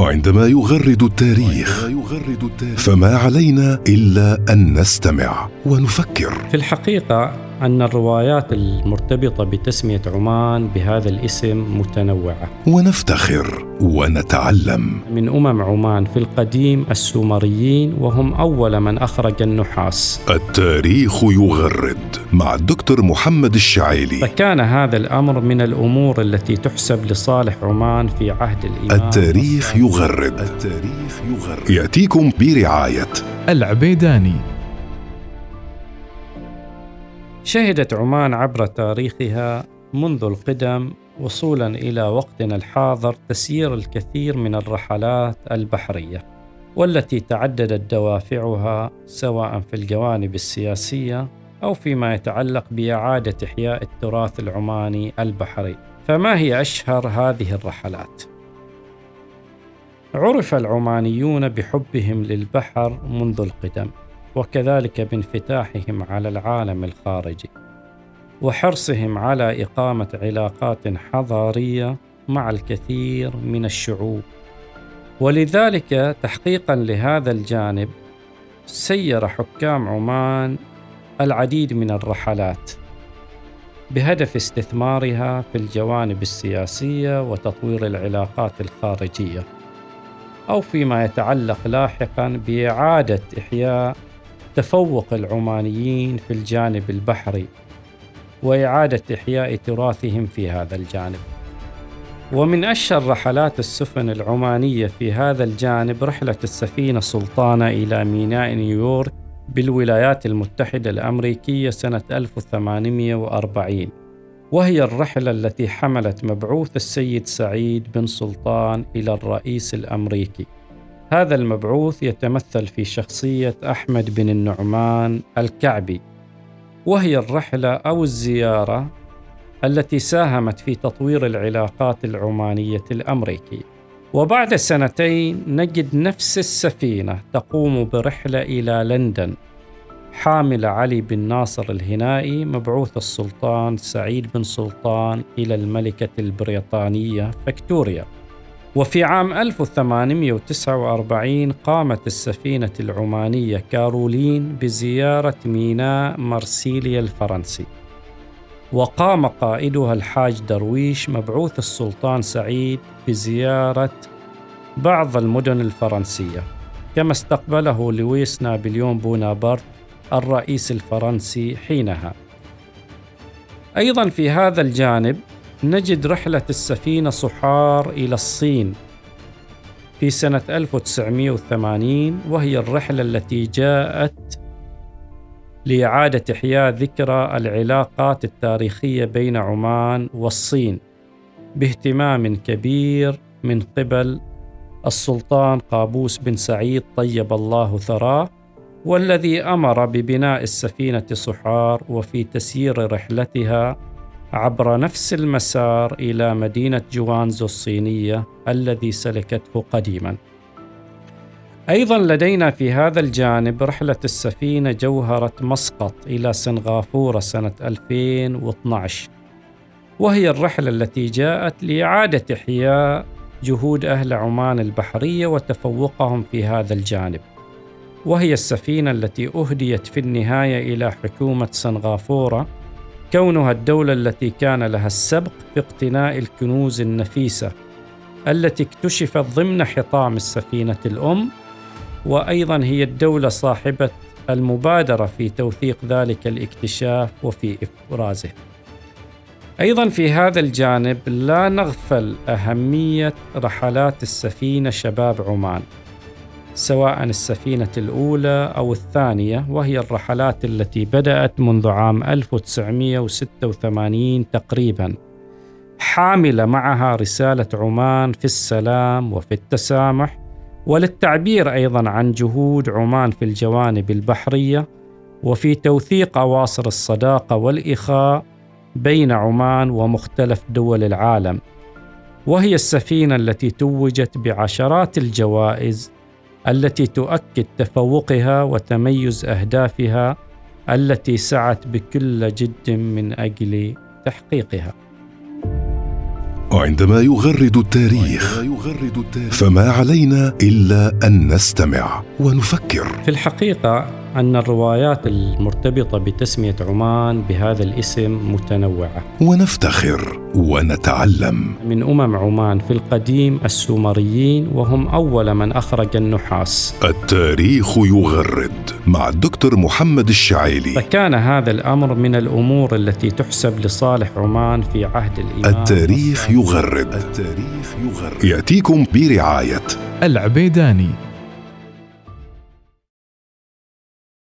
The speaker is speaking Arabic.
وعندما يغرد التاريخ. فما علينا إلا أن نستمع ونفكر. في الحقيقة أن الروايات المرتبطة بتسمية عمان بهذا الاسم متنوعة. ونفتخر ونتعلم. من أمم عمان في القديم السومريين وهم أول من أخرج النحاس. التاريخ يغرد مع الدكتور محمد الشعيلي. فكان هذا الأمر من الأمور التي تحسب لصالح عمان في عهد الإمام التاريخ يغرد. التاريخ يغرد. يأتيكم برعاية. العبيداني. شهدت عمان عبر تاريخها منذ القدم وصولا إلى وقتنا الحاضر تسيير الكثير من الرحلات البحرية والتي تعددت دوافعها سواء في الجوانب السياسية أو فيما يتعلق بإعادة إحياء التراث العماني البحري. فما هي أشهر هذه الرحلات؟ عرف العمانيون بحبهم للبحر منذ القدم. وكذلك بانفتاحهم على العالم الخارجي وحرصهم على إقامة علاقات حضارية مع الكثير من الشعوب. ولذلك تحقيقا لهذا الجانب سير حكام عمان العديد من الرحلات بهدف استثمارها في الجوانب السياسية وتطوير العلاقات الخارجية أو فيما يتعلق لاحقا بإعادة إحياء تفوق العمانيين في الجانب البحري وإعادة إحياء تراثهم في هذا الجانب. ومن أشهر رحلات السفن العمانية في هذا الجانب رحلة السفينة سلطانة إلى ميناء نيويورك بالولايات المتحدة الأمريكية سنة 1840 وهي الرحلة التي حملت مبعوث السيد سعيد بن سلطان إلى الرئيس الأمريكي. هذا المبعوث يتمثل في شخصية أحمد بن النعمان الكعبي وهي الرحلة أو الزيارة التي ساهمت في تطوير العلاقات العمانية الامريكيه وبعد سنتين نجد نفس السفينة تقوم برحلة إلى لندن. حامل علي بن ناصر الهنائي مبعوث السلطان سعيد بن سلطان إلى الملكة البريطانية فكتوريا وفي عام 1849 قامت السفينة العمانية كارولين بزيارة ميناء مرسيليا الفرنسي. وقام قائدها الحاج درويش مبعوث السلطان سعيد بزيارة بعض المدن الفرنسية كما استقبله لويس نابليون بونابرت الرئيس الفرنسي حينها. أيضا في هذا الجانب نجد رحلة السفينة صحار إلى الصين في سنة 1980 وهي الرحلة التي جاءت لإعادة إحياء ذكرى العلاقات التاريخية بين عمان والصين باهتمام كبير من قبل السلطان قابوس بن سعيد طيب الله ثراه والذي أمر ببناء السفينة صحار وفي تسيير رحلتها عبر نفس المسار إلى مدينة جوانزو الصينية الذي سلكته قديما. أيضا لدينا في هذا الجانب رحلة السفينة جوهرة مسقط إلى سنغافورة سنة 2012 وهي الرحلة التي جاءت لإعادة إحياء جهود أهل عمان البحرية وتفوقهم في هذا الجانب. وهي السفينة التي أهديت في النهاية إلى حكومة سنغافورة كونها الدولة التي كان لها السبق في اقتناء الكنوز النفيسة التي اكتشفت ضمن حطام السفينة الأم وأيضا هي الدولة صاحبة المبادرة في توثيق ذلك الاكتشاف وفي إفرازه. أيضا في هذا الجانب لا نغفل أهمية رحلات السفينة شباب عمان سواء السفينة الأولى أو الثانية وهي الرحلات التي بدأت منذ عام 1986 تقريبا. حاملة معها رسالة عمان في السلام وفي التسامح وللتعبير أيضا عن جهود عمان في الجوانب البحرية وفي توثيق أواصر الصداقة والإخاء بين عمان ومختلف دول العالم. وهي السفينة التي توجت بعشرات الجوائز التي تؤكد تفوقها وتميز أهدافها التي سعت بكل جد من أجل تحقيقها. وعندما يغرد التاريخ فما علينا إلا أن نستمع ونفكر. في الحقيقة أن الروايات المرتبطة بتسمية عمان بهذا الاسم متنوعة. ونفتخر ونتعلم. من أمم عمان في القديم السومريين وهم أول من أخرج النحاس. التاريخ يغرد مع الدكتور محمد الشعيلي. فكان هذا الأمر من الأمور التي تحسب لصالح عمان في عهد الإمام التاريخ يغرد. التاريخ يغرد. يأتيكم برعاية. العبيداني